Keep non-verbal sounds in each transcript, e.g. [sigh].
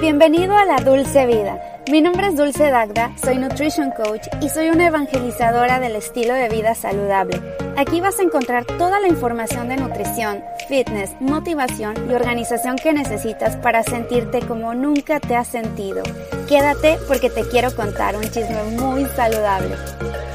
Bienvenido a la Dulce Vida. Mi nombre es Dulce Dagda, soy Nutrition Coach y soy una evangelizadora del estilo de vida saludable. Aquí vas a encontrar toda la información de nutrición, fitness, motivación y organización que necesitas para sentirte como nunca te has sentido. Quédate porque te quiero contar un chisme muy saludable.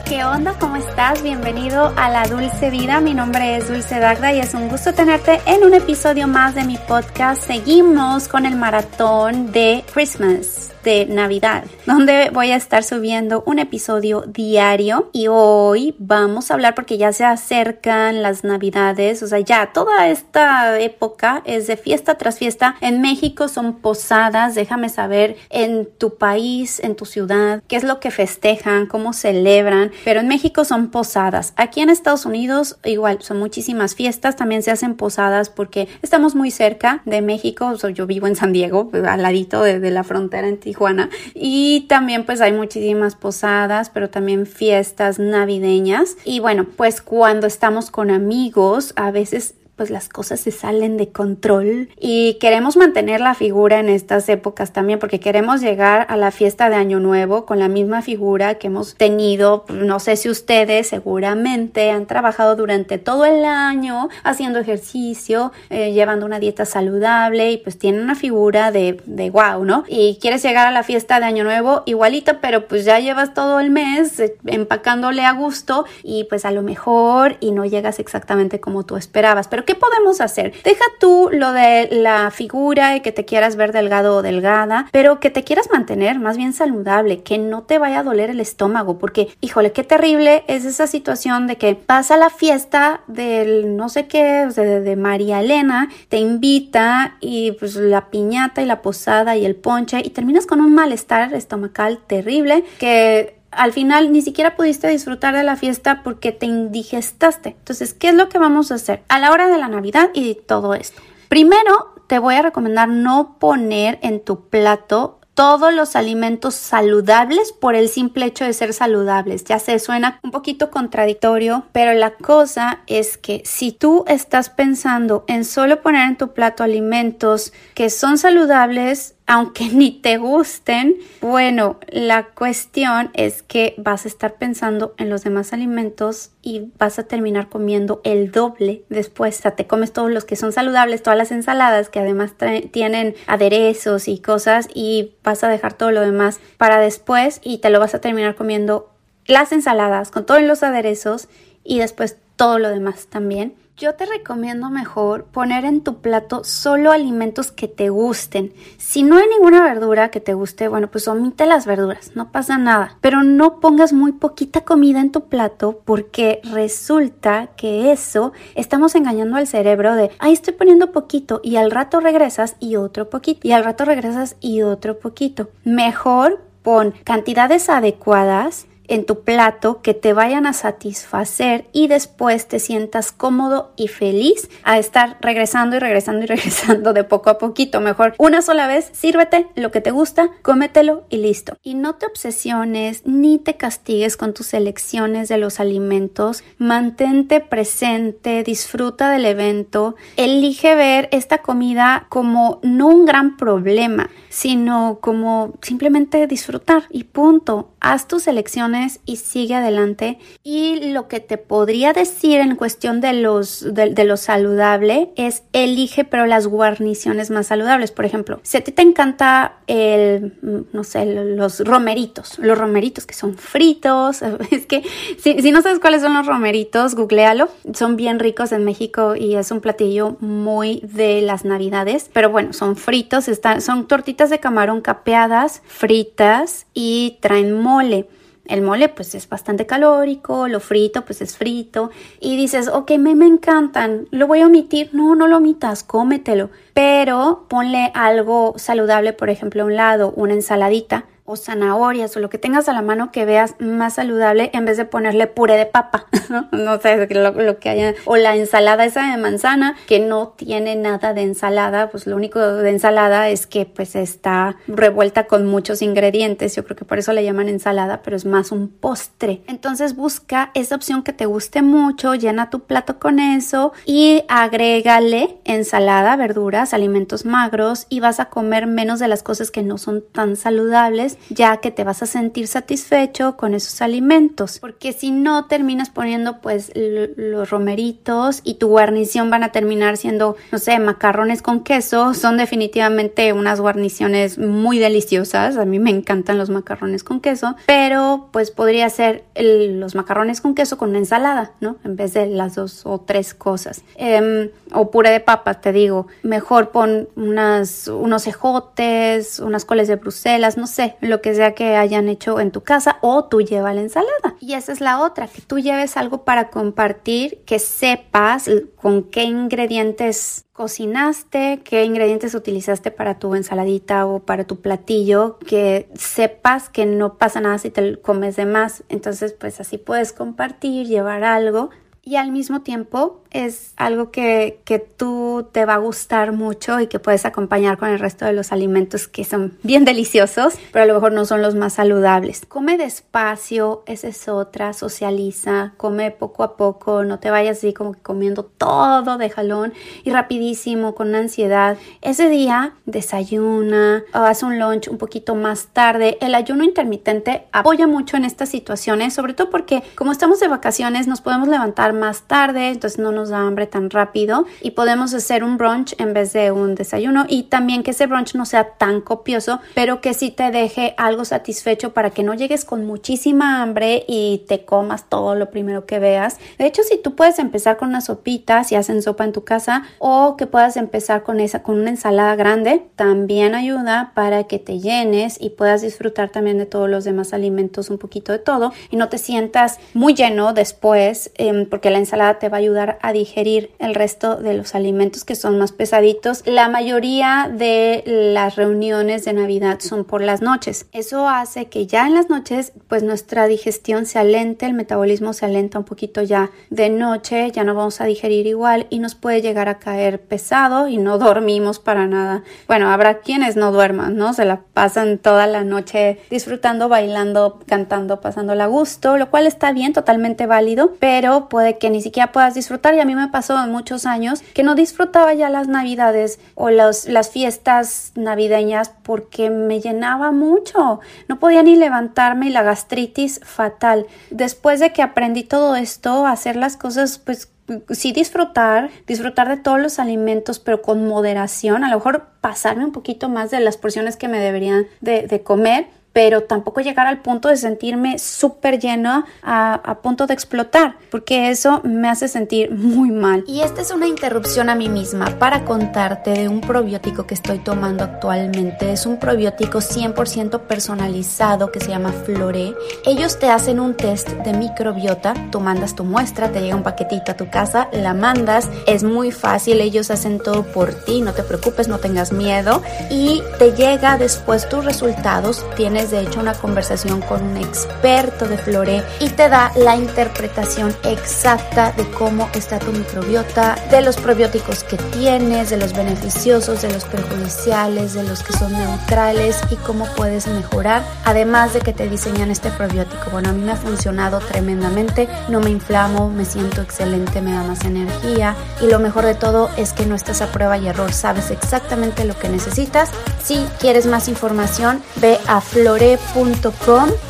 ¿Qué onda? ¿Cómo estás? Bienvenido a La Dulce Vida. Mi nombre es Dulce Dagda y es un gusto tenerte en un episodio más de mi podcast. Seguimos con el maratón de Christmas de Navidad, [laughs] donde voy a estar subiendo un episodio diario y hoy vamos a hablar porque ya se acercan las Navidades, o sea, ya toda esta época es de fiesta tras fiesta. En México son posadas, déjame saber en tu país, en tu ciudad, qué es lo que festejan, cómo celebran, pero en México son posadas. Aquí en Estados Unidos igual son muchísimas fiestas, también se hacen posadas porque estamos muy cerca de México, yo vivo en San Diego, al ladito de, de la frontera en Tijuana. Y también pues hay muchísimas posadas, pero también fiestas navideñas. Y bueno, pues cuando estamos con amigos, a veces pues las cosas se salen de control y queremos mantener la figura en estas épocas también porque queremos llegar a la fiesta de Año Nuevo con la misma figura que hemos tenido. No sé si ustedes seguramente han trabajado durante todo el año haciendo ejercicio, eh, llevando una dieta saludable y pues tienen una figura de, de wow, ¿no? Y quieres llegar a la fiesta de Año Nuevo igualita, pero pues ya llevas todo el mes eh, empacándole a gusto y pues a lo mejor y no llegas exactamente como tú esperabas. Pero ¿qué podemos hacer? Deja tú lo de la figura y que te quieras ver delgado o delgada, pero que te quieras mantener más bien saludable, que no te vaya a doler el estómago, porque, híjole, qué terrible es esa situación de que pasa la fiesta del no sé qué, de, de María Elena, te invita y pues la piñata y la posada y el ponche y terminas con un malestar estomacal terrible que al final ni siquiera pudiste disfrutar de la fiesta porque te indigestaste. Entonces, ¿qué es lo que vamos a hacer a la hora de la Navidad y todo esto? Primero, te voy a recomendar no poner en tu plato todos los alimentos saludables por el simple hecho de ser saludables. Ya se suena un poquito contradictorio, pero la cosa es que si tú estás pensando en solo poner en tu plato alimentos que son saludables, aunque ni te gusten, bueno, la cuestión es que vas a estar pensando en los demás alimentos y vas a terminar comiendo el doble después. O sea, te comes todos los que son saludables, todas las ensaladas que además tienen aderezos y cosas y vas a dejar todo lo demás para después y te lo vas a terminar comiendo las ensaladas con todos los aderezos y después todo lo demás también. Yo te recomiendo mejor poner en tu plato solo alimentos que te gusten. Si no hay ninguna verdura que te guste, bueno, pues omite las verduras, no pasa nada. Pero no pongas muy poquita comida en tu plato porque resulta que eso estamos engañando al cerebro de, ahí estoy poniendo poquito y al rato regresas y otro poquito y al rato regresas y otro poquito. Mejor pon cantidades adecuadas en tu plato que te vayan a satisfacer y después te sientas cómodo y feliz a estar regresando y regresando y [laughs] regresando de poco a poquito. Mejor una sola vez, sírvete lo que te gusta, cómetelo y listo. Y no te obsesiones ni te castigues con tus elecciones de los alimentos. Mantente presente, disfruta del evento, elige ver esta comida como no un gran problema, sino como simplemente disfrutar y punto. Haz tus elecciones y sigue adelante. Y lo que te podría decir en cuestión de los de, lo saludable es elige pero las guarniciones más saludables. Por ejemplo, si a ti te encanta el, no sé, los romeritos, los romeritos que son fritos, [laughs] es que si, si no sabes cuáles son los romeritos, googlealo. Son bien ricos en México y es un platillo muy de las navidades. Pero bueno, son fritos, están, son tortitas de camarón capeadas, fritas y traen mole. El mole pues es bastante calórico, lo frito pues es frito y dices, ok, me, me encantan, lo voy a omitir, no, no lo omitas, cómetelo, pero ponle algo saludable, por ejemplo, a un lado, una ensaladita o zanahorias o lo que tengas a la mano que veas más saludable en vez de ponerle puré de papa, [laughs] ¿no? Sé, lo, lo que haya, o la ensalada esa de manzana que no tiene nada de ensalada, pues lo único de ensalada es que pues está revuelta con muchos ingredientes, yo creo que por eso le llaman ensalada, pero es más un postre. Entonces busca esa opción que te guste mucho, llena tu plato con eso y agrégale ensalada, verduras, alimentos magros y vas a comer menos de las cosas que no son tan saludables, ya que te vas a sentir satisfecho con esos alimentos, porque si no terminas poniendo pues los romeritos y tu guarnición van a terminar siendo, no sé, macarrones con queso, son definitivamente unas guarniciones muy deliciosas, a mí me encantan los macarrones con queso, pero pues podría ser los macarrones con queso con una ensalada, ¿no? En vez de las dos o tres cosas. Em, o puré de papas, te digo, mejor pon unas, unos ejotes, unas coles de Bruselas, no sé, lo que sea que hayan hecho en tu casa o tú lleva la ensalada. Y esa es la otra, que tú lleves algo para compartir, que sepas con qué ingredientes cocinaste, qué ingredientes utilizaste para tu ensaladita o para tu platillo, que sepas que no pasa nada si te comes de más. Entonces, pues así puedes compartir, llevar algo y al mismo tiempo es algo que, que, tú te va a gustar mucho y que puedes acompañar con el resto de los alimentos que son bien deliciosos, pero a lo mejor no son los más saludables. Come despacio, esa es otra, socializa, come poco a poco, no te vayas así como comiendo todo de jalón y rapidísimo con ansiedad. Ese día desayuna o haz un lunch un poquito más tarde. El ayuno intermitente apoya mucho en estas situaciones, sobre todo porque como estamos de vacaciones nos podemos levantar más tarde, entonces no nos da hambre tan rápido y podemos hacer un brunch en vez de un desayuno y también que ese brunch no sea tan copioso, pero que sí te deje algo satisfecho para que no llegues con muchísima hambre y te comas todo lo primero que veas. De hecho, si tú puedes empezar con una sopita, si hacen sopa en tu casa, o que puedas empezar con esa, con una ensalada grande, también ayuda para que te llenes y puedas disfrutar también de todos los demás alimentos, un poquito de todo y no te sientas muy lleno después, eh, porque la ensalada te va a ayudar digerir el resto de los alimentos que son más pesaditos. La mayoría de las reuniones de Navidad son por las noches. Eso hace que ya en las noches pues nuestra digestión se alente, el metabolismo se alenta un poquito ya de noche, ya no vamos a digerir igual y nos puede llegar a caer pesado y no dormimos para nada. Bueno, habrá quienes no duerman, ¿no? Se la pasan toda la noche disfrutando, bailando, cantando, pasándola a gusto, lo cual está bien, totalmente válido, pero puede que ni siquiera puedas disfrutar y a mí me pasó en muchos años que no disfrutaba ya las navidades o las fiestas navideñas porque me llenaba mucho, no podía ni levantarme y la gastritis fatal. Después de que aprendí todo esto, hacer las cosas pues sí disfrutar, disfrutar de todos los alimentos, pero con moderación, a lo mejor pasarme un poquito más de las porciones que me deberían de, de comer pero tampoco llegar al punto de sentirme súper llena a, a, punto de explotar, porque eso me hace sentir muy mal. Y esta es una interrupción a mí misma para contarte de un probiótico que estoy tomando actualmente. Es un probiótico 100% personalizado que se llama Flore. Ellos te hacen un test de microbiota, tú mandas tu muestra, te llega un paquetito a tu casa, la mandas, es muy fácil, ellos hacen todo por ti, no te preocupes, no tengas miedo y te llega después tus resultados, tienes de hecho una conversación con un experto de Flore y te da la interpretación exacta de cómo está tu microbiota, de los probióticos que tienes, de los beneficiosos, de los perjudiciales, de los que son neutrales y cómo puedes mejorar, además de que te diseñan este probiótico. Bueno, a mí me ha funcionado tremendamente, no me inflamo, me siento excelente, me da más energía y lo mejor de todo es que no estás a prueba y error, sabes exactamente lo que necesitas. Si quieres más información, ve a Flore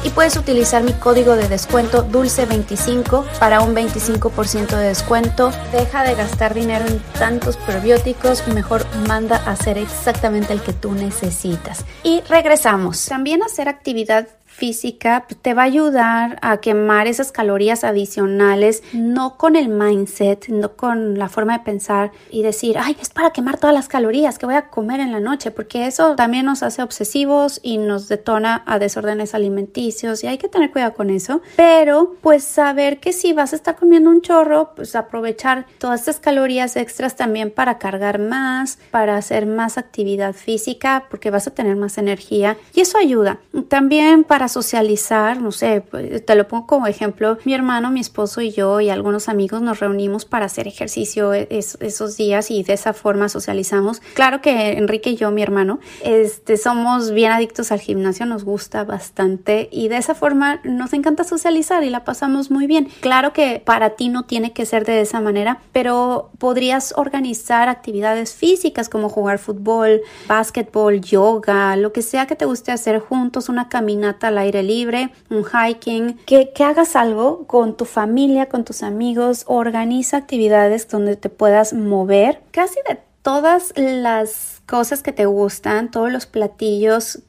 y puedes utilizar mi código de descuento dulce25 para un 25% de descuento. Deja de gastar dinero en tantos probióticos, mejor manda a hacer exactamente el que tú necesitas. Y regresamos. También hacer actividad física pues, te va a ayudar a quemar esas calorías adicionales, no con el mindset, no con la forma de pensar y decir, ay, es para quemar todas las calorías que voy a comer en la noche, porque eso también nos hace obsesivos y nos detona a desórdenes alimenticios y hay que tener cuidado con eso. Pero pues saber que si vas a estar comiendo un chorro, pues aprovechar todas estas calorías extras también para cargar más, para hacer más actividad física, porque vas a tener más energía y eso ayuda. También para socializar, no sé, pues, te lo pongo como ejemplo, mi hermano, mi esposo y yo y algunos amigos nos reunimos para hacer ejercicio esos días y de esa forma socializamos. Claro que Enrique y yo, mi hermano, este, somos bien adictos al gimnasio, nos gusta bastante y de esa forma nos encanta socializar y la pasamos muy bien. Claro que para ti no tiene que ser de esa manera, pero podrías organizar actividades físicas como jugar fútbol, básquetbol, yoga, lo que sea que te guste hacer juntos, una caminata al aire libre, un hiking, que, que hagas algo con tu familia, con tus amigos, organiza actividades donde te puedas mover. Casi de todas las cosas que te gustan, todos los platillos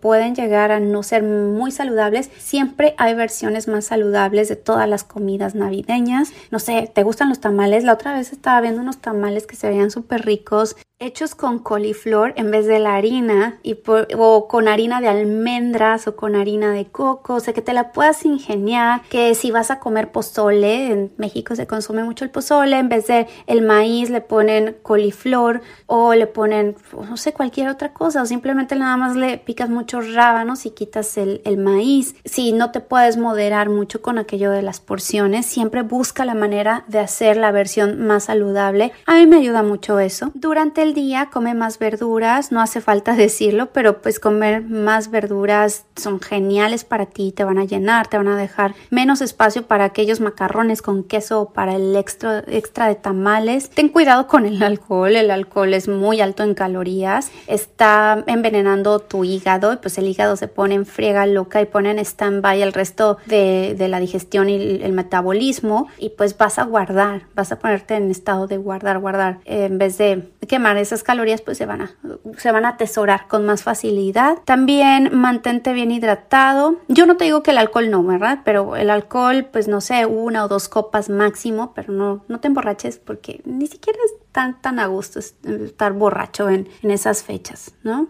pueden llegar a no ser muy saludables, siempre hay versiones más saludables de todas las comidas navideñas. No sé, ¿te gustan los tamales? La otra vez estaba viendo unos tamales que se veían súper ricos hechos con coliflor en vez de la harina y o con harina de almendras o con harina de coco, o sea que te la puedas ingeniar, que si vas a comer pozole, en México se consume mucho el pozole, en vez de el maíz le ponen coliflor o le ponen no sé cualquier otra cosa o simplemente nada más le muchos rábanos y quitas el, el maíz. Si no te puedes moderar mucho con aquello de las porciones, siempre busca la manera de hacer la versión más saludable. A mí me ayuda mucho eso. Durante el día come más verduras, no hace falta [laughs] decirlo, pero pues comer más verduras son geniales para ti, te van a llenar, te van a dejar menos espacio para aquellos macarrones con queso o para el extra, extra de tamales. Ten cuidado con el alcohol, el alcohol es muy alto en calorías, está envenenando tu y pues el hígado se pone en friega loca y pone en stand-by el resto de, de la digestión y el metabolismo y pues vas a guardar, vas a ponerte en estado de guardar, guardar en vez de quemar esas calorías pues se van a se van a atesorar con más facilidad. También mantente bien hidratado. Yo no te digo que el alcohol no, ¿verdad? Pero el alcohol pues no sé, una o dos copas máximo, pero no no te emborraches porque ni siquiera es tan tan a gusto estar borracho en, en esas fechas, ¿no?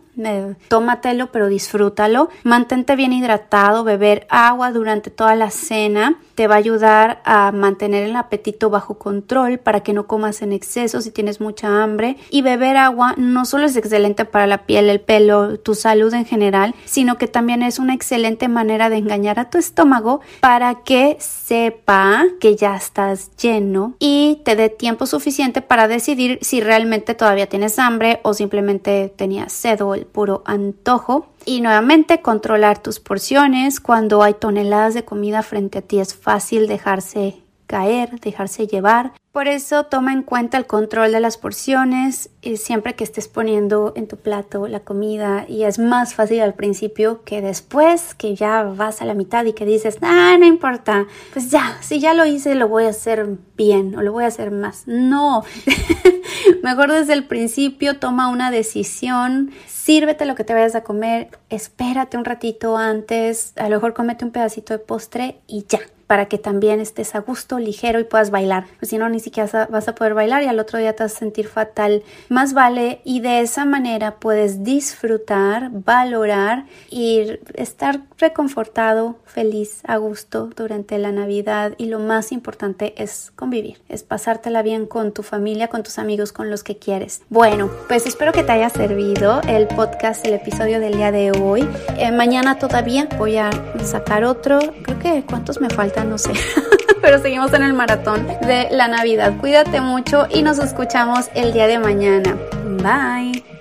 tómatelo, pero disfrútalo. Mantente bien hidratado, beber agua durante toda la cena te va a ayudar a mantener el apetito bajo control para que no comas en exceso si tienes mucha hambre. Y beber agua no solo es excelente para la piel, el pelo, tu salud en general, sino que también es una excelente manera de engañar a tu estómago para que sepa que ya estás lleno y te dé tiempo suficiente para decidir si realmente todavía tienes hambre o simplemente tenías sed o el puro antojo. Y nuevamente controlar tus porciones. Cuando hay toneladas de comida frente a ti es fácil dejarse caer, dejarse llevar. Por eso toma en cuenta el control de las porciones y siempre que estés poniendo en tu plato la comida y es más fácil al principio que después que ya vas a la mitad y que dices, ah, no importa, pues ya, si ya lo hice lo voy a hacer bien o lo voy a hacer más. No, [laughs] mejor desde el principio toma una decisión, sírvete lo que te vayas a comer, espérate un ratito antes, a lo mejor comete un pedacito de postre y ya, para que también estés a gusto, ligero y puedas bailar. Pues si no, ni siquiera vas a poder bailar y al otro día te vas a sentir fatal. Más vale y de esa manera puedes disfrutar, valorar y estar reconfortado, feliz, a gusto durante la Navidad y lo más importante es convivir, es pasártela bien con tu familia, con tus amigos, con los que quieres. Bueno, pues espero que te haya servido el podcast, el episodio del día de hoy. Eh, mañana todavía voy a sacar otro. Creo que cuántos me faltan no sé. [laughs] Pero seguimos en el maratón de la Navidad. Cuídate mucho y nos escuchamos el día de mañana. Bye.